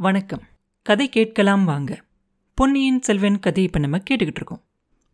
வணக்கம். கதை கேட்கலாம் வாங்க. பொன்னியின் செல்வன் கதை இப்போ நம்ம கேட்டுக்கிட்டு இருக்கோம்.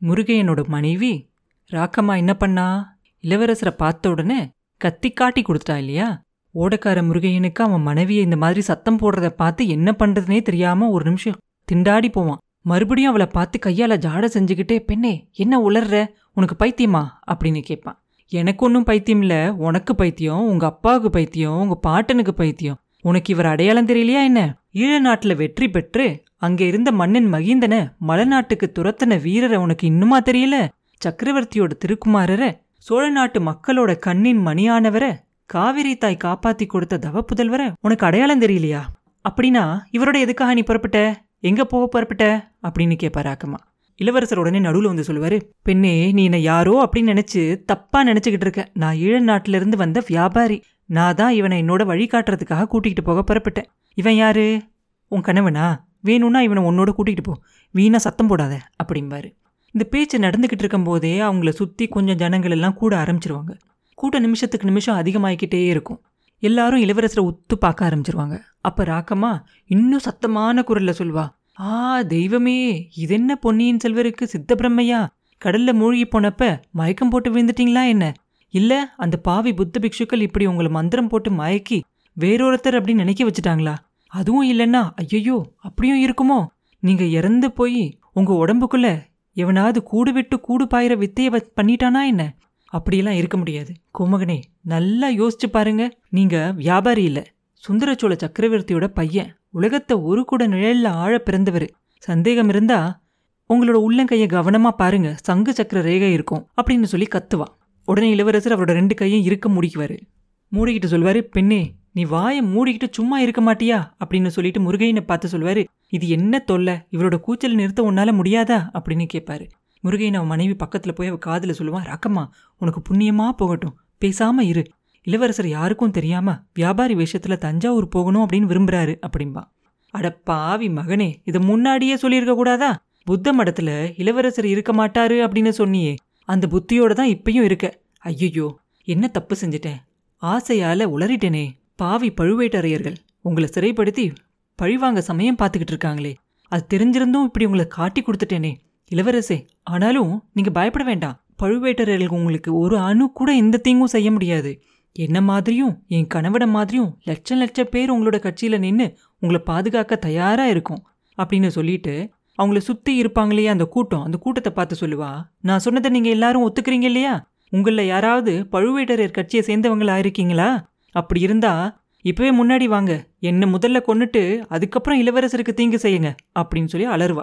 முருகையனோட மனைவி ராக்கம்மா என்ன பண்ணா? இளவரசரை பார்த்த உடனே கத்தி காட்டி கொடுத்தா இல்லையா? ஓடக்கார முருகையனுக்கு அவன் மனைவியை இந்த மாதிரி சத்தம் போடுறத பார்த்து என்ன பண்ணுறதுனே தெரியாம ஒரு நிமிஷம் திண்டாடி போவான். மறுபடியும் அவளை பார்த்து கையால ஜாட செஞ்சுக்கிட்டே பெண்ணே என்ன உளர்ற? உனக்கு பைத்தியமா? அப்படின்னு கேட்பான். எனக்கு ஒன்றும் பைத்தியம் இல்லை. உனக்கு பைத்தியம் உங்க அப்பாவுக்கு பைத்தியம் உங்க பாட்டனுக்கு பைத்தியம். உனக்கு இவர் அடையாளம் தெரியலையா என்ன? ஈழ நாட்டுல வெற்றி பெற்று அங்க இருந்த மன்னன் மகிந்தன மலைநாட்டுக்கு துரத்தின வீரரை உனக்கு இன்னுமா தெரியல? சக்கரவர்த்தியோட திருக்குமாரரை சோழ நாட்டு மக்களோட கண்ணின் மணியானவரை காவிரி தாய் காப்பாத்தி கொடுத்த தவ புதல்வரை உனக்கு அடையாளம் தெரியலையா? அப்படின்னா இவரோட எதுக்காக நீ புறப்பட்ட? எங்க போக புறப்பட்ட? அப்படின்னு கேட்பாரு ஆக்கமா இளவரசர் உடனே நடுவுல வந்து சொல்லுவாரு பெண்ணே நீ என்ன யாரோ அப்படின்னு நினைச்சு தப்பா நினைச்சுக்கிட்டு இருக்க. நான் ஈழ நாட்டிலிருந்து வந்த வியாபாரி. நான் தான் இவனை என்னோட வழி காட்டுறதுக்காக கூட்டிகிட்டு போக புறப்பட்டேன். இவன் யாரு? உன் கணவனா? வேணும்னா இவனை உன்னோட கூட்டிகிட்டு போ. வீணா சத்தம் போடாத அப்படிம்பாரு. இந்த பேச்சு நடந்துக்கிட்டு இருக்கும்போதே அவங்கள சுற்றி கொஞ்சம் ஜனங்கள் எல்லாம் கூட ஆரம்பிச்சிருவாங்க. கூட்ட நிமிஷத்துக்கு நிமிஷம் அதிகமாகிக்கிட்டே இருக்கும். எல்லாரும் இளவரசரை உத்து பார்க்க ஆரம்பிச்சிருவாங்க. அப்போ ராக்கம்மா இன்னும் சத்தமான குரலில் சொல்வா ஆ தெய்வமே இதென்ன பொன்னியின் செல்வருக்கு சித்த பிரம்மையா கடல்ல மூழ்கி போனப்ப மயக்கம் போட்டு விழுந்துட்டீங்களா என்ன? இல்ல அந்த பாவி புத்த பிக்ஷுக்கள் இப்படி உங்களை மந்திரம் போட்டு மயக்கி வேறொருத்தர் அப்படின்னு நினைக்க வச்சுட்டாங்களா? அதுவும் இல்லைன்னா ஐயையோ அப்படியும் இருக்குமோ? நீங்க இறந்து போய் உங்க உடம்புக்குள்ள எவனாவது கூடு விட்டு கூடு பாயிற வித்தைய பண்ணிட்டானா என்ன? அப்படியெல்லாம் இருக்க முடியாது. கோமகனே நல்லா யோசிச்சு பாருங்க. நீங்க வியாபாரி இல்ல. சுந்தரச்சோழ சக்கரவர்த்தியோட பையன். உலகத்தை ஒரு கூட நிழல்ல ஆழ பிறந்தவர். சந்தேகம் இருந்தா உங்களோட உள்ளங்கைய கவனமா பாருங்க. சங்கு சக்கர ரேகை இருக்கும் அப்படின்னு சொல்லி கத்துவான். உடனே இளவரசர் அவரோட ரெண்டு கையும் இருக்க முடிக்குவார். மூடிக்கிட்டு சொல்வார் பெண்ணே நீ வாயை மூடிக்கிட்டு சும்மா இருக்க மாட்டியா? அப்படின்னு சொல்லிட்டு முருகையனை பார்த்து சொல்வார் இது என்ன தொல்லை? இவரோட கூச்சல் நிறுத்த உன்னால முடியாதா? அப்படின்னு கேட்பாரு முருகையன் அவன் மனைவி பக்கத்துல போய் அவள் காதுல சொல்லுவான் ரக்கம்மா உனக்கு புண்ணியமா போகட்டும். பேசாமல் இரு. இளவரசர் யாருக்கும் தெரியாம வியாபாரி வேஷத்துல தஞ்சாவூர் போகணும் அப்படின்னு விரும்புறாரு அப்படின்பா அட பாவி மகனே இதை முன்னாடியே சொல்லியிருக்க கூடாதா? புத்த மடத்துல இளவரசர் இருக்க மாட்டாரு அப்படின்னு சொன்னியே. அந்த புத்தியோட தான் இப்பயும் இருக்க. ஐயோ என்ன தப்பு செஞ்சிட்டேன்? ஆசையால உளறிட்டேனே பாவி பழுவேட்டரையர்கள். உங்களை சிறைப்படுத்தி பழிவாங்க சமயம் பார்த்துக்கிட்டு இருக்காங்களே. அது தெரிஞ்சிருந்தும் இப்படி உங்களை காட்டி கொடுத்துட்டேனே. இளவரசே ஆனாலும் நீங்க பயப்பட வேண்டாம். பழுவேட்டரையர்கள் உங்களுக்கு ஒரு அணு கூட எந்த தீங்கும் செய்ய முடியாது. என்ன மாதிரியும் என் கணவட மாதிரியும் லட்சம் லட்சம் பேர் உங்களோட கட்சியில நின்று உங்களை பாதுகாக்க தயாரா இருக்கும். அப்படின்னு சொல்லிட்டு அவங்கள சுத்தி இருப்பாங்களே அந்த கூட்டம் அந்த கூட்டத்தை பார்த்து சொல்லுவா நான் சொன்னதை நீங்க எல்லாரும் ஒத்துக்கிறீங்க இல்லையா? உங்கள யாராவது பழுவேட்டரையர் கட்சியை சேர்ந்தவங்களா இருக்கீங்களா? அப்படி இருந்தா இப்பவே முன்னாடி வாங்க. என்னை முதல்ல கொன்னுட்டு அதுக்கப்புறம் இளவரசருக்கு தீங்கு செய்யுங்க அப்படின்னு சொல்லி அலறுவா.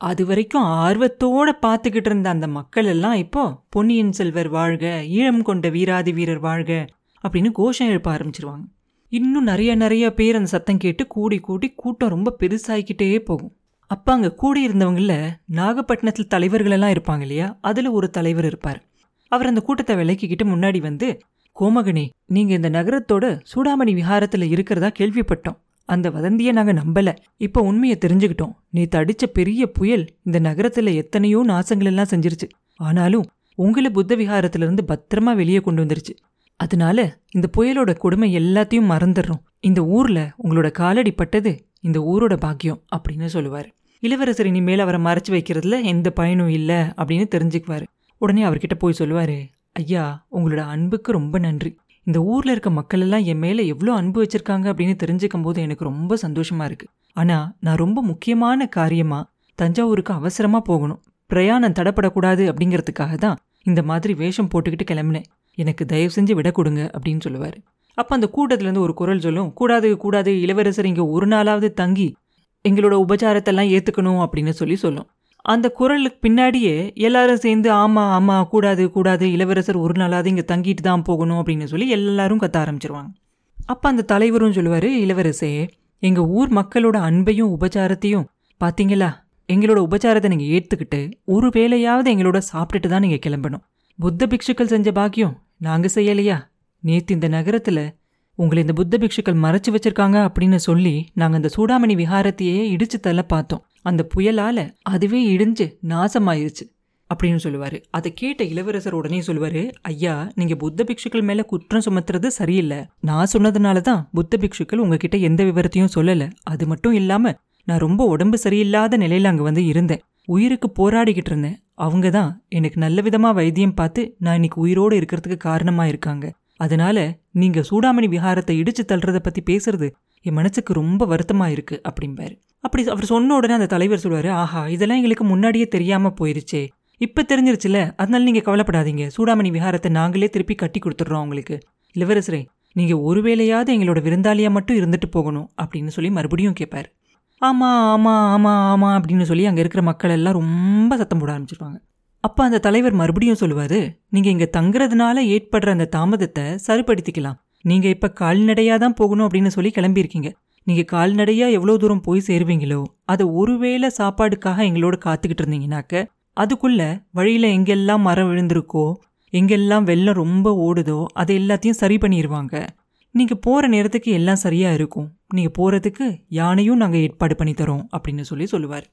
அது வரைக்கும் ஆர்வத்தோட பார்த்துக்கிட்டு இருந்த அந்த மக்கள் எல்லாம் இப்போ பொன்னியின் செல்வர் வாழ்க ஈழம் கொண்ட வீராதி வீரர் வாழ்க அப்படின்னு கோஷம் எழுப்ப ஆரம்பிச்சிருவாங்க. இன்னும் நிறைய நிறைய பேர் அந்த சத்தம் கேட்டு கூடி கூடி கூட்டம் ரொம்ப பெருசாகிக்கிட்டே போகும். அப்ப அங்கே கூடி இருந்தவங்கள நாகப்பட்டினத்தில் தலைவர்களெல்லாம் இருப்பாங்க இல்லையா? அதில் ஒரு தலைவர் இருப்பார். அவர் அந்த கூட்டத்தை விலக்கிக்கிட்டு முன்னாடி வந்து கோமகனி நீங்கள் இந்த நகரத்தோட சூடாமணி விஹாரத்தில் இருக்கிறதா கேள்விப்பட்டோம். அந்த வதந்தியை நாங்கள் நம்பலை. இப்போ உண்மையை தெரிஞ்சுக்கிட்டோம். நீ அடிச்ச பெரிய புயல் இந்த நகரத்தில் எத்தனையோ நாசங்கள் எல்லாம் செஞ்சிருச்சு. ஆனாலும் உங்களை புத்த விஹாரத்திலிருந்து பத்திரமா வெளியே கொண்டு வந்துருச்சு. அதனால இந்த புயலோட கொடுமை எல்லாத்தையும் மறந்துடுறோம் இந்த ஊரில் உங்களோட காலடி பட்டது இந்த ஊரோட பாக்கியம் அப்படின்னு சொல்லுவார். இளவரசர் இனிமேல் அவரை மறைச்சு வைக்கிறதுல எந்த பயனும் இல்லை அப்படின்னு தெரிஞ்சுக்குவாரு. உடனே அவர்கிட்ட போய் சொல்லுவார் ஐயா உங்களோட அன்புக்கு ரொம்ப நன்றி. இந்த ஊரில் இருக்க மக்கள் எல்லாம் என் மேலே எவ்வளோ அன்பு வச்சுருக்காங்க அப்படின்னு தெரிஞ்சுக்கும் போது எனக்கு ரொம்ப சந்தோஷமாக இருக்குது ஆனால் நான் ரொம்ப முக்கியமான காரியமாக தஞ்சாவூருக்கு அவசரமாக போகணும். பிரயாணம் தடப்படக்கூடாது அப்படிங்கிறதுக்காக தான் இந்த மாதிரி வேஷம் போட்டுக்கிட்டு கிளம்பினேன். எனக்கு தயவு செஞ்சு விட கொடுங்க அப்படின்னு சொல்லுவார். அப்போ அந்த கூட்டத்துலேருந்து ஒரு குரல் சொல்லும். கூடாது கூடாது இளவரசர் இங்கே ஒரு நாளாவது தங்கி எங்களோட உபச்சாரத்தெல்லாம் ஏற்றுக்கணும் அப்படின்னு சொல்லி சொல்லும். அந்த குரலுக்கு பின்னாடியே எல்லாரும் சேர்ந்து ஆமாம் ஆமாம் கூடாது கூடாது இளவரசர் ஒரு நாளாவது இங்கே தங்கிட்டு தான் போகணும் அப்படின்னு சொல்லி எல்லாரும் கத்த ஆரம்பிச்சிருவாங்க. அப்போ அந்த தலைவரும் சொல்லுவார் இளவரசே எங்கள் ஊர் மக்களோட அன்பையும் உபச்சாரத்தையும் பார்த்தீங்களா எங்களோட உபச்சாரத்தை நீங்கள் ஏற்றுக்கிட்டு ஒரு வேளையாவது எங்களோட சாப்பிட்டுட்டு தான் நீங்கள் கிளம்பணும். புத்த பிக்ஷுக்கள் செஞ்ச பாக்கியம் நாங்கள் செய்யலையா? நேத்து இந்த நகரத்துல உங்களை இந்த புத்த பிக்ஷுக்கள் மறைச்சு வச்சிருக்காங்க அப்படின்னு சொல்லி நாங்க அந்த சூடாமணி விஹாரத்தையே இடிச்சு தள்ள பார்த்தோம். அந்த புயலால அதுவே இடிஞ்சு நாசமாயிருச்சு அப்படின்னு சொல்லுவாரு. அதை கேட்ட இளவரசர் உடனே சொல்லுவாரு ஐயா நீங்க புத்த பிக்ஷுக்கள் மேல குற்றம் சுமத்துறது சரியில்லை. நான் சொன்னதுனால தான் புத்த பிக்ஷுக்கள் உங்ககிட்ட எந்த விவரத்தையும் சொல்லல. அது மட்டும் இல்லாம நான் ரொம்ப உடம்பு சரியில்லாத நிலையில அங்க வந்து இருந்தேன். உயிருக்கு போராடிக்கிட்டு இருந்தேன். அவங்க தான் எனக்கு நல்ல விதமா வைத்தியம் பார்த்து நான் இன்னைக்கு உயிரோடு இருக்கிறதுக்கு காரணமா இருக்காங்க. அதனால நீங்க சூடாமணி விஹாரத்தை இடிச்சு தள்ளுறதை பத்தி பேசுறது என் மனசுக்கு ரொம்ப வருத்தமா இருக்கு அப்படிம்பாரு. அப்படி அவர் சொன்ன உடனே அந்த தலைவர் சொல்லுவாரு ஆஹா இதெல்லாம் எங்களுக்கு முன்னாடியே தெரியாம போயிருச்சே. இப்ப தெரிஞ்சிருச்சுல அதனால நீங்க கவலைப்படாதீங்க. சூடாமணி விஹாரத்தை நாங்களே திருப்பி கட்டி கொடுத்துட்றோம் உங்களுக்கு. இளவரசரே நீங்க ஒருவேளையாவது எங்களோட விருந்தாளியா மட்டும் இருந்துட்டு போகணும் அப்படின்னு சொல்லி மறுபடியும் கேட்பாரு ஆமா ஆமா ஆமா ஆமா அப்படின்னு சொல்லி அங்க இருக்கிற மக்கள் எல்லாம் ரொம்ப சத்தம் போட ஆரம்பிச்சிருவாங்க. அப்ப அந்த தலைவர் மறுபடியும் சொல்லுவாரு நீங்க இங்க தங்குறதுனால ஏற்படுற அந்த தாமதத்தை சரிப்படுத்திக்கலாம். நீங்க இப்ப கால்நடையா தான் போகணும் அப்படின்னு சொல்லி கிளம்பியிருக்கீங்க. நீங்க கால்நடையா எவ்வளவு தூரம் போய் சேருவீங்களோ அதை ஒருவேளை சாப்பாடுக்காக எங்களோட காத்துக்கிட்டு இருந்தீங்கன்னாக்க அதுக்குள்ள வழியில எங்கெல்லாம் மரம் விழுந்திருக்கோ எங்கெல்லாம் வெள்ளம் ரொம்ப ஓடுதோ அதை எல்லாத்தையும் சரி பண்ணிடுவாங்க நீங்க போற நேரத்துக்கு எல்லாம் சரியா இருக்கும். நீங்க போறதுக்கு யானையும் நாங்க ஏற்பாடு பண்ணி தரோம் அப்படின்னு சொல்லி சொல்லுவார்.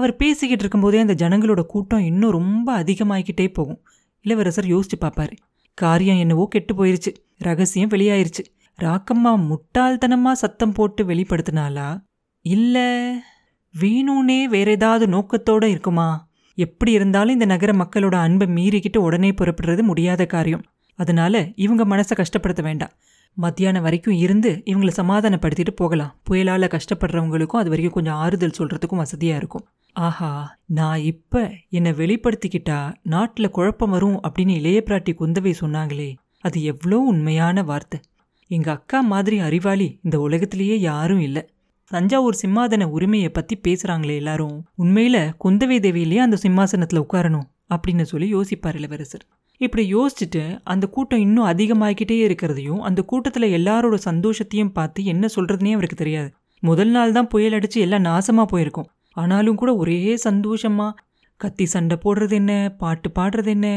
அவர் பேசிக்கிட்டு இருக்கும்போதே அந்த ஜனங்களோட கூட்டம் இன்னும் ரொம்ப அதிகமாகிக்கிட்டே போகும். இளவரசர் யோசிச்சு பார்ப்பாரு காரியம் என்னவோ கெட்டு போயிருச்சு. ரகசியம் வெளியாயிருச்சு. ராக்கம்மா முட்டாள்தனமா சத்தம் போட்டு வெளிப்படுத்தினாலா இல்ல வேணும்னே வேற ஏதாவது நோக்கத்தோட இருக்குமா? எப்படி இருந்தாலும் இந்த நகர மக்களோட அன்பை மீறிக்கிட்டு உடனே புறப்படுறது முடியாத காரியம். அதனால இவங்க மனசை கஷ்டப்படுத்த வேண்டாம். மத்தியானம் வரைக்கும் இருந்து இவங்களை சமாதானப்படுத்திட்டு போகலாம். புயலால் கஷ்டப்படுறவங்களுக்கும் அது வரைக்கும் கொஞ்சம் ஆறுதல் சொல்கிறதுக்கும் வசதியாக இருக்கும். ஆஹா நான் இப்ப என்னை வெளிப்படுத்திக்கிட்டா நாட்டுல குழப்பம் வரும் அப்படின்னு இளைய பிராட்டி குந்தவை சொன்னாங்களே. அது எவ்வளோ உண்மையான வார்த்தை. எங்க அக்கா மாதிரி அறிவாளி இந்த உலகத்திலேயே யாரும் இல்லை. தஞ்சாவூர் சிம்மாதன உரிமையை பத்தி பேசுறாங்களே எல்லாரும். உண்மையில குந்தவை தேவியிலேயே அந்த சிம்மாசனத்துல உட்காரணும் அப்படின்னு சொல்லி யோசிப்பார் இளவரசர். இப்படி யோசிச்சுட்டு அந்த கூட்டம் இன்னும் அதிகமாகிக்கிட்டே இருக்கிறதையும் அந்த கூட்டத்தில் எல்லாரோட சந்தோஷத்தையும் பார்த்து என்ன சொல்கிறதுனே அவருக்கு தெரியாது. முதல் நாள் தான் புயல் அடித்து எல்லாம் நாசமாக போயிருக்கும். ஆனாலும் கூட ஒரே சந்தோஷமா கத்தி சண்டை போடுறது என்ன? பாட்டு பாடுறது என்ன?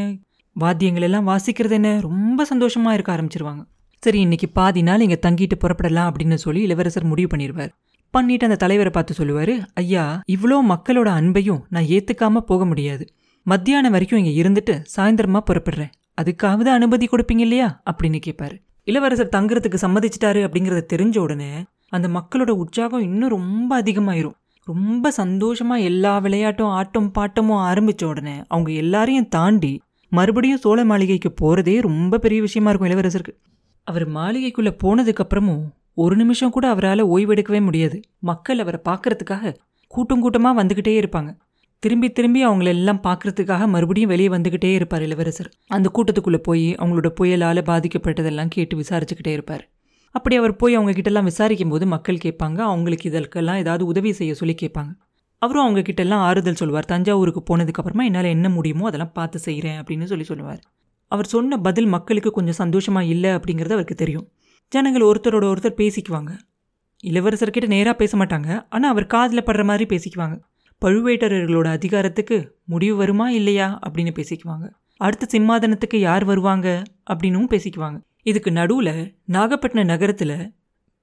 வாத்தியங்கள் எல்லாம் வாசிக்கிறது என்ன? ரொம்ப சந்தோஷமா இருக்க ஆரம்பிச்சிருவாங்க. சரி இன்னைக்கு பாதி நாள் இங்கே தங்கிட்டு புறப்படலாம் அப்படின்னு சொல்லி இளவரசர் முடிவு பண்ணிடுவார். பண்ணிட்டு அந்த தலைவரை பார்த்து சொல்லுவார் ஐயா இவ்வளோ மக்களோட அன்பையும் நான் ஏற்றுக்காமல் போக முடியாது. மத்தியானம் வரைக்கும் இங்கே இருந்துட்டு சாயந்தரமாக புறப்படுறேன். அதுக்காவது அனுமதி கொடுப்பீங்க இல்லையா? அப்படின்னு கேட்பாரு. இளவரசர் தங்குறதுக்கு சம்மதிச்சிட்டாரு அப்படிங்கிறத தெரிஞ்ச உடனே அந்த மக்களோட உற்சாகம் இன்னும் ரொம்ப அதிகமாயிரும். ரொம்ப சந்தோஷமா எல்லா விளையாட்டும் ஆட்டம் பாட்டமும் ஆரம்பிச்ச உடனே அவங்க எல்லாரையும் தாண்டி மறுபடியும் சோழ மாளிகைக்கு போறதே ரொம்ப பெரிய விஷயமா இருக்கும் இளவரசருக்கு. அவர் மாளிகைக்குள்ள போனதுக்கு அப்புறமும் ஒரு நிமிஷம் கூட அவரால் ஓய்வெடுக்கவே முடியாது. மக்கள் அவரை பார்க்கறதுக்காக கூட்டம் கூட்டமாக வந்துக்கிட்டே இருப்பாங்க. திரும்பி திரும்பி அவங்கள எல்லாம் பார்க்கறதுக்காக மறுபடியும் வெளியே வந்துக்கிட்டே இருப்பார் இளவரசர். அந்த கூட்டத்துக்குள்ளே போய் அவங்களோட புயலால் பாதிக்கப்பட்டதெல்லாம் கேட்டு விசாரிச்சுக்கிட்டே இருப்பார். அப்படி அவர் போய் அவங்க கிட்டலாம் விசாரிக்கும் போது மக்கள் கேட்பாங்க. அவங்களுக்கு இதற்கெல்லாம் ஏதாவது உதவி செய்ய சொல்லி கேட்பாங்க. அவரும் அவங்க கிட்ட ஆறுதல் சொல்வார். தஞ்சாவூருக்கு போனதுக்கப்புறமா என்னால் என்ன முடியுமோ அதெல்லாம் பார்த்து செய்கிறேன் அப்படின்னு சொல்லி சொல்லுவார். அவர் சொன்ன பதில் மக்களுக்கு கொஞ்சம் சந்தோஷமாக இல்லை அப்படிங்கிறது அவருக்கு தெரியும். ஜனங்கள் ஒருத்தரோட ஒருத்தர் பேசிக்குவாங்க. இளவரசர்கிட்ட நேராக பேச மாட்டாங்க. ஆனால் அவர் காதில் படுற மாதிரி பேசிக்குவாங்க. பழுவேட்டரர்களோட அதிகாரத்துக்கு முடிவு வருமா இல்லையா அப்படின்னு பேசிக்குவாங்க. அடுத்த சிம்மாதனத்துக்கு யார் வருவாங்க அப்படின்னும் பேசிக்குவாங்க. இதுக்கு நடுவில் நாகப்பட்டினம் நகரத்தில்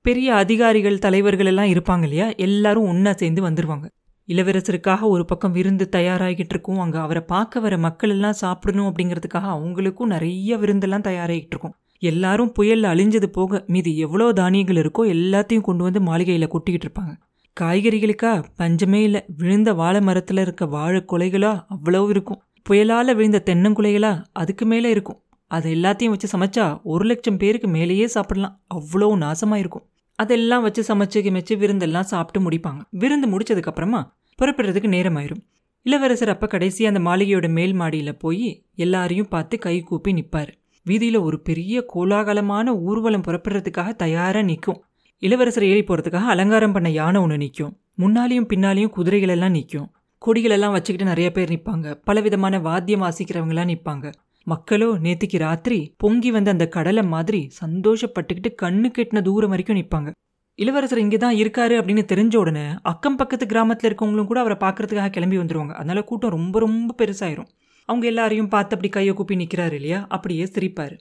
பெரிய அதிகாரிகள் தலைவர்கள் எல்லாம் இருப்பாங்க இல்லையா? எல்லாரும் ஒன்றா சேர்ந்து வந்துடுவாங்க இளவரசருக்காக ஒரு பக்கம் விருந்து தயாராகிட்டு இருக்கும். அங்கே அவரை பார்க்க வர மக்கள் எல்லாம் சாப்பிடணும் அப்படிங்கிறதுக்காக அவங்களுக்கும் நிறைய விருந்தெல்லாம் தயாராகிட்டு இருக்கும். எல்லாரும் புயலில் அழிஞ்சது போக மீதி எவ்வளோ தானியங்கள் இருக்கோ எல்லாத்தையும் கொண்டு வந்து மாளிகையில் கொட்டிக்கிட்டு இருப்பாங்க. காய்கறிகளுக்கா பஞ்சமே இல்லை. விழுந்த வாழை மரத்தில் இருக்க வாழை கொலைகளா அவ்வளோ இருக்கும். புயலால் விழுந்த தென்னங்குலைகளா அதுக்கு மேலே இருக்கும். அதை எல்லாத்தையும் வச்சு சமைச்சா ஒரு லட்சம் பேருக்கு மேலேயே சாப்பிடலாம். அவ்வளோ நாசமாக இருக்கும் அதெல்லாம் வச்சு சமைச்சு கிமைச்சு விருந்தெல்லாம் சாப்பிட்டு முடிப்பாங்க. விருந்து முடிச்சதுக்கப்புறமா புறப்படுறதுக்கு நேரமாயிரும். இளவரசர் அப்போ கடைசி அந்த மாளிகையோட மேல் மாடியில் போய் எல்லாரையும் பார்த்து கை கூப்பி நிற்பார் வீதியில் ஒரு பெரிய கோலாகலமான ஊர்வலம் புறப்படுறதுக்காக தயாராக நிற்கும் இளவரசர் ஏறி போகிறதுக்காக அலங்காரம் பண்ண யானை ஒன்று நிற்கும் முன்னாலேயும் பின்னாலையும் குதிரைகளெல்லாம் நிற்கும் கொடிகளெல்லாம் வச்சுக்கிட்டு நிறைய பேர் நிற்பாங்க பலவிதமான வாத்தியம் வாசிக்கிறவங்களாம் நிற்பாங்க மக்களோ நேத்திக்கு ராத்திரி பொங்கி வந்த அந்த கடலை மாதிரி சந்தோஷப்பட்டுக்கிட்டு கண்ணு கெட்டின தூரம் வரைக்கும் நிற்பாங்க இளவரசர் இங்கே தான் இருக்காரு அப்படின்னு தெரிஞ்ச உடனே அக்கம் பக்கத்து கிராமத்தில் இருக்கவங்களும் கூட அவரை பார்க்கறதுக்காக கிளம்பி வந்துருவாங்க. அதனால கூட்டம் ரொம்ப ரொம்ப பெருசாயிரும். அவங்க எல்லாரையும் பார்த்து அப்படி கையை கூப்பி நிற்கிறாரு இல்லையா? அப்படியே சிரிப்பார்.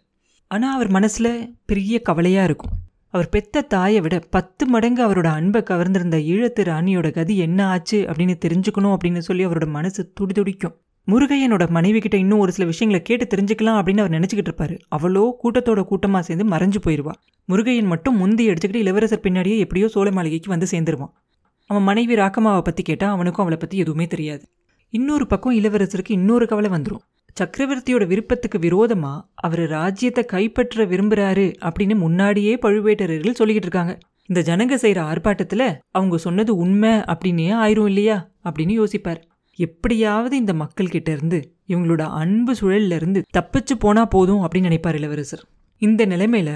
ஆனால் அவர் மனசில் பெரிய கவலையாக இருக்கும். அவர் பெத்த தாயை விட பத்து மடங்கு அவரோட அன்பை கவர்ந்திருந்த ஈழத்து ராணியோட கதி என்ன ஆச்சு அப்படின்னு தெரிஞ்சுக்கணும் அப்படின்னு சொல்லி அவரோட மனசு துடி துடிக்கும் முருகையனோட மனைவி கிட்ட இன்னும் ஒரு சில விஷயங்களை கேட்டு தெரிஞ்சுக்கலாம் அப்படின்னு அவர் நினைச்சுக்கிட்டு இருப்பாரு. அவளோ கூட்டத்தோட கூட்டமா சேர்ந்து மறைஞ்சு போயிடுவா முருகையன் மட்டும் முந்தி அடிச்சுக்கிட்டு இளவரசர் பின்னாடியே எப்படியோ சோழ மாளிகைக்கு வந்து சேர்ந்துருவான். அவன் மனைவி ராக்கமாவை பத்தி கேட்டா அவனுக்கும் அவளை பத்தி எதுவுமே தெரியாது. இன்னொரு பக்கம் இளவரசருக்கு இன்னொரு கவலை வந்துடும் சக்கரவர்த்தியோட விருப்பத்துக்கு விரோதமா அவர் ராஜ்யத்தை கைப்பற்ற விரும்புறாரு அப்படின்னு முன்னாடியே பழுவேட்டரர்கள் சொல்லிக்கிட்டு இருக்காங்க. இந்த ஜனங்க செய்யற ஆர்ப்பாட்டத்துல அவங்க சொன்னது உண்மை அப்படின்னே ஆயிரும் இல்லையா அப்படின்னு யோசிப்பார். எப்படியாவது இந்த மக்கள்கிட்ட இருந்து இவங்களோட அன்பு சூழல்ல இருந்து தப்பிச்சு போனா போதும் அப்படின்னு நினைப்பார் இளவரசர். இந்த நிலைமையில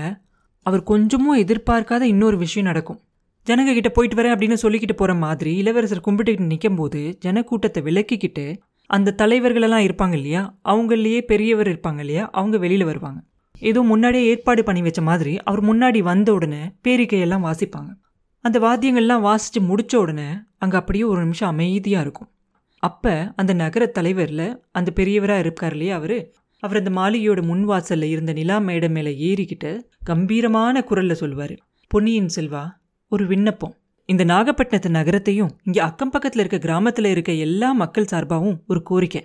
அவர் கொஞ்சமும் எதிர்பார்க்காத இன்னொரு விஷயம் நடக்கும். ஜனங்க கிட்ட போயிட்டு வரேன் அப்படின்னு சொல்லிக்கிட்டு போற மாதிரி இளவரசர் கும்பிட்டுக்கிட்டு நிற்கும் போது ஜனக்கூட்டத்தை விலக்கிக்கிட்டு அந்த தலைவர்களெல்லாம் இருப்பாங்க இல்லையா? அவங்களையே பெரியவர் இருப்பாங்க இல்லையா? அவங்க வெளியில வருவாங்க. ஏதோ முன்னாடியே ஏற்பாடு பண்ணி வச்ச மாதிரி அவர் முன்னாடி வந்த உடனே பேரிக்கையெல்லாம் வாசிப்பாங்க. அந்த வாத்தியங்கள்லாம் வாசிச்சு முடிச்ச உடனே அங்கே அப்படியே ஒரு நிமிஷம் அமைதியாக இருக்கும். அப்போ அந்த நகர தலைவரில் அந்த பெரியவராக இருக்கார் இல்லையா அவர்? அவர் அந்த மாளிகையோட முன் வாசலில் இருந்த நிலா மேடை மேலே ஏறிக்கிட்டு கம்பீரமான குரல்ல சொல்லுவார் பொன்னியின் செல்வா ஒரு விண்ணப்பம். இந்த நாகப்பட்டினத்து நகரத்தையும் இங்கே அக்கம் பக்கத்தில் இருக்க கிராமத்தில் இருக்க எல்லா மக்கள் சார்பாகவும் ஒரு கோரிக்கை.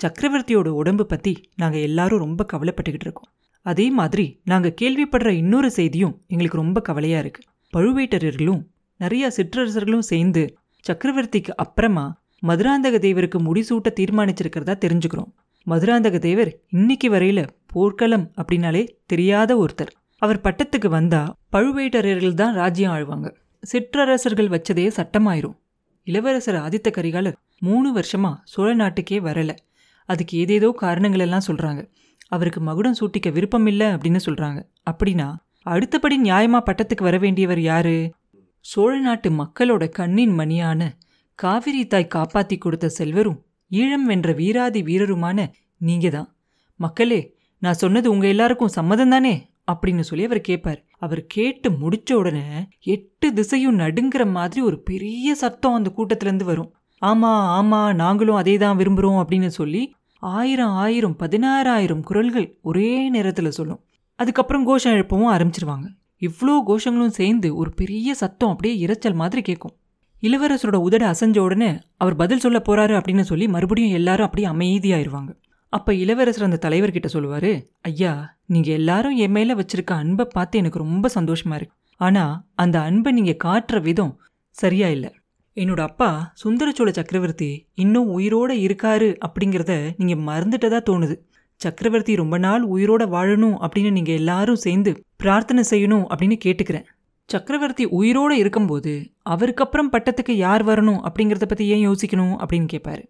சக்கரவர்த்தியோட உடம்பு பற்றி நாங்கள் எல்லாரும் ரொம்ப கவலைப்பட்டுக்கிட்டு இருக்கோம். அதே மாதிரி நாங்கள் கேள்விப்படுற இன்னொரு செய்தியும் எங்களுக்கு ரொம்ப கவலையாக இருக்கு. பழுவேட்டரர்களும் நிறைய சிற்றரசர்களும் சேர்ந்து சக்கரவர்த்திக்கு அப்புறமா மதுராந்தக தேவருக்கு முடிசூட்ட தீர்மானிச்சிருக்கிறதா தெரிஞ்சுக்கிறோம். மதுராந்தக தேவர் இன்னைக்கு வரையில போர்க்களம் அப்படின்னாலே தெரியாத ஒருத்தர். அவர் பட்டத்துக்கு வந்தா பழுவேட்டரர்கள் தான் ராஜ்யம் ஆழ்வாங்க. சிற்றரசர்கள் வச்சதே சட்டமாயிரும். இளவரசர் ஆதித்த கரிகாலர் மூணு வருஷமா சோழ நாட்டுக்கே வரல. அதுக்கு ஏதேதோ காரணங்கள் எல்லாம் சொல்றாங்க. அவருக்கு மகுடம் சூட்டிக்க விருப்பம் இல்லை அப்படின்னு சொல்றாங்க. அப்படின்னா அடுத்தபடி நியாயமா பட்டத்துக்கு வர வேண்டியவர் யாரு? சோழ நாட்டு மக்களோட கண்ணின் மணியான காவிரி தாய் காப்பாத்தி கொடுத்த செல்வரும் ஈழம் வென்ற வீராதி வீரருமான நீங்க தான் மக்களே நான் சொன்னது உங்க எல்லாருக்கும் சம்மதம் தானே அப்படின்னு சொல்லி அவர் கேட்பார் அவர் கேட்டு முடிச்ச உடனே எட்டு திசையும் நடுங்கிற மாதிரி ஒரு பெரிய சத்தம் அந்த கூட்டத்திலேருந்து வரும். ஆமா ஆமா நாங்களும் அதே தான் விரும்புறோம் அப்படின்னு சொல்லி ஆயிரம் ஆயிரம் பதினாறாயிரம் குரல்கள் ஒரே நேரத்தில் சொல்லும். அதுக்கப்புறம் கோஷம் எழுப்பவும் ஆரம்பிச்சிருவாங்க. இவ்வளோ கோஷங்களும் சேர்ந்து ஒரு பெரிய சத்தம் அப்படியே இரைச்சல் மாதிரி கேட்கும் இளவரசரோட உதட அசைஞ்ச உடனே அவர் பதில் சொல்ல போறாரு அப்படின்னு சொல்லி மறுபடியும் எல்லாரும் அப்படியே அமைதியாயிருவாங்க. அப்ப இளவரசர் அந்த தலைவர்கிட்ட சொல்லுவாரு ஐயா நீங்க எல்லாரும் என் மேல வச்சிருக்க அன்பை பார்த்து எனக்கு ரொம்ப சந்தோஷமா இருக்கு. ஆனா அந்த அன்பை நீங்க காட்டுற விதம் சரியா இல்லை. என்னோட அப்பா சுந்தரச்சோழ சக்கரவர்த்தி இன்னும் உயிரோட இருக்காரு அப்படிங்கிறத நீங்க மறந்துட்டதா தோணுது. சக்கரவர்த்தி ரொம்ப நாள் உயிரோட வாழணும் அப்படின்னு நீங்க எல்லாரும் சேர்ந்து பிரார்த்தனை செய்யணும் அப்படின்னு கேட்டுக்கிறேன். சக்கரவர்த்தி உயிரோட இருக்கும்போது அவருக்கு அப்புறம் பட்டத்துக்கு யார் வரணும் அப்படிங்கிறத பற்றி ஏன் யோசிக்கணும் அப்படின்னு கேட்பார்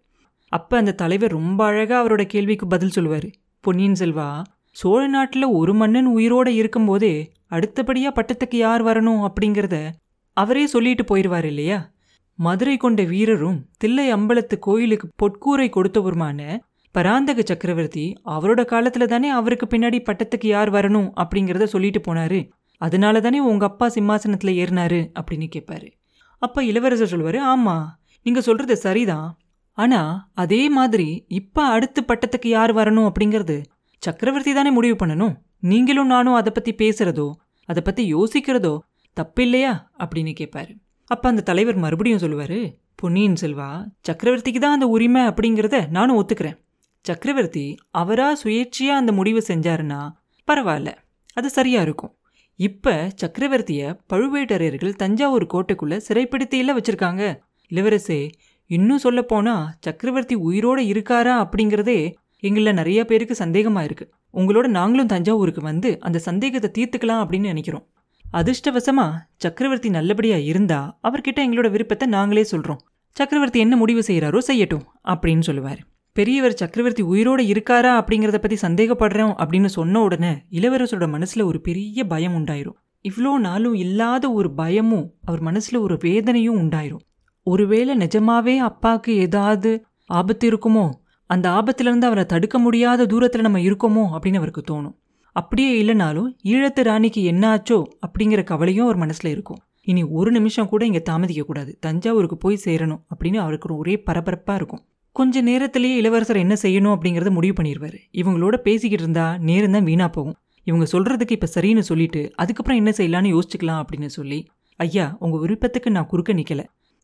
அப்போ அந்த தலைவர் ரொம்ப அழகாக அவரோட கேள்விக்கு பதில் சொல்லுவார். பொன்னியின் செல்வா சோழ நாட்டில் ஒரு மன்னன் உயிரோட இருக்கும்போதே அடுத்தபடியாக பட்டத்துக்கு யார் வரணும் அப்படிங்கிறத அவரே சொல்லிட்டு போயிடுவார் இல்லையா? மதுரை கொண்ட வீரரும் தில்லை அம்பலத்து கோயிலுக்கு பொற்கூரை கொடுத்தவருமான பராந்தக சக்கரவர்த்தி அவரோட காலத்தில் தானே அவருக்கு பின்னாடி பட்டத்துக்கு யார் வரணும் அப்படிங்கிறத சொல்லிட்டு போனாரு. அதனால தானே உங்கள் அப்பா சிம்மாசனத்தில் ஏறினாரு அப்படின்னு கேட்பாரு அப்போ இளவரசர் சொல்லுவாரு ஆமாம் நீங்கள் சொல்கிறது சரிதான். ஆனால் அதே மாதிரி இப்போ அடுத்த பட்டத்துக்கு யார் வரணும் அப்படிங்கிறது சக்கரவர்த்தி தானே முடிவு பண்ணணும். நீங்களும் நானும் அதை பற்றி பேசுகிறதோ அதை பற்றி யோசிக்கிறதோ தப்பில்லையா? அப்படின்னு கேட்பாரு அப்போ அந்த தலைவர் மறுபடியும் சொல்லுவார் பொன்னியின் செல்வா சக்கரவர்த்திக்கு தான் அந்த உரிமை அப்படிங்கிறத நானும் ஒத்துக்கிறேன். சக்கரவர்த்தி அவராக சுயேட்சையாக அந்த முடிவு செஞ்சாருன்னா பரவாயில்ல அது சரியாக இருக்கும். இப்ப சக்கரவர்த்திய பழுவேட்டரையர்கள் தஞ்சாவூர் கோட்டைக்குள்ள சிறைப்படுத்தியில வச்சிருக்காங்க. இளவரசே இன்னும் சொல்ல போனா சக்கரவர்த்தி உயிரோட இருக்காரா அப்படிங்கிறதே எங்கள நிறைய பேருக்கு சந்தேகமா இருக்கு. உங்களோட நாங்களும் தஞ்சாவூருக்கு வந்து அந்த சந்தேகத்தை தீர்த்துக்கலாம் அப்படின்னு நினைக்கிறோம். அதிர்ஷ்டவசமா சக்கரவர்த்தி நல்லபடியா இருந்தா அவர்கிட்ட எங்களோட விருப்பத்தை நாங்களே சொல்றோம். சக்கரவர்த்தி என்ன முடிவு செய்கிறாரோ செய்யட்டும் அப்படின்னு சொல்லுவார். பெரியவர் சக்கரவர்த்தி உயிரோடு இருக்காரா அப்படிங்கிறத பற்றி சந்தேகப்படுறோம் அப்படின்னு சொன்ன உடனே இளவரசரோட மனசில் ஒரு பெரிய பயம் உண்டாயிரும். இவ்வளோ நாளும் இல்லாத ஒரு பயமும் அவர் மனசில் ஒரு வேதனையும் உண்டாயிரும். ஒருவேளை நிஜமாவே அப்பாவுக்கு ஏதாவது ஆபத்து இருக்குமோ? அந்த ஆபத்துலேருந்து அவரை தடுக்க முடியாத தூரத்தில் நம்ம இருக்கோமோ அப்படின்னு அவருக்கு தோணும். அப்படியே இல்லைனாலும் ஈழத்து ராணிக்கு என்ன ஆச்சோ அப்படிங்கிற கவலையும் அவர் மனசில் இருக்கும். இனி ஒரு நிமிஷம் கூட இங்கே தாமதிக்கக்கூடாது தஞ்சாவூருக்கு போய் சேரணும் அப்படின்னு அவருக்கு ஒரே பரபரப்பாக இருக்கும். கொஞ்ச நேரத்திலேயே இளவரசர் என்ன செய்யணும் அப்படிங்கறத முடிவு பண்ணிடுவாரு இவங்களோட பேசிக்கிட்டு இருந்தா நேரம் தான் வீணா போகும். இவங்க சொல்றதுக்கு இப்ப சரின்னு சொல்லிட்டு அதுக்கப்புறம் என்ன செய்யலாம்னு யோசிச்சுக்கலாம் அப்படின்னு சொல்லி ஐயா உங்க விருப்பத்துக்கு நான் குறுக்க நிக்கல.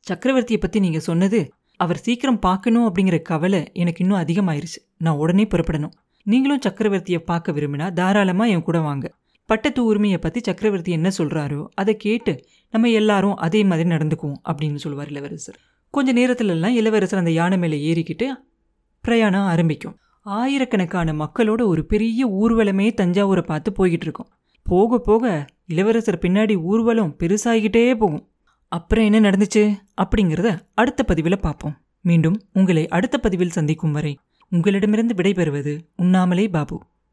சக்கரவர்த்தியை பத்தி நீங்க சொன்னது அவர் சீக்கிரம் பார்க்கணும் அப்படிங்கிற கவலை எனக்கு இன்னும் அதிகமாயிருச்சு. நான் உடனே புறப்படணும். நீங்களும் சக்கரவர்த்தியை பார்க்க விரும்பினா தாராளமாக என் கூட வாங்க. பட்டத்து உரிமையை பற்றி சக்கரவர்த்தி என்ன சொல்கிறாரோ அதை கேட்டு நம்ம எல்லாரும் அதே மாதிரி நடந்துக்குவோம் அப்படின்னு சொல்லுவார் இளவரசர். கொஞ்ச நேரத்துலலாம் இளவரசர் அந்த யானை மேலே ஏறிக்கிட்டு பிரயாணம் ஆரம்பிக்கும். ஆயிரக்கணக்கான மக்களோட ஒரு பெரிய ஊர்வலமே தஞ்சாவூரை பார்த்து போய்கிட்டு இருக்கோம் போக போக இளவரசர் பின்னாடி ஊர்வலம் பெருசாகிக்கிட்டே போகும். அப்புறம் என்ன நடந்துச்சு அப்படிங்கிறத அடுத்த பதிவில் பார்ப்போம். மீண்டும் உங்களை அடுத்த பதிவில் சந்திக்கும் வரை உங்களிடமிருந்து விடைபெறுவது உண்ணாமலே பாபு.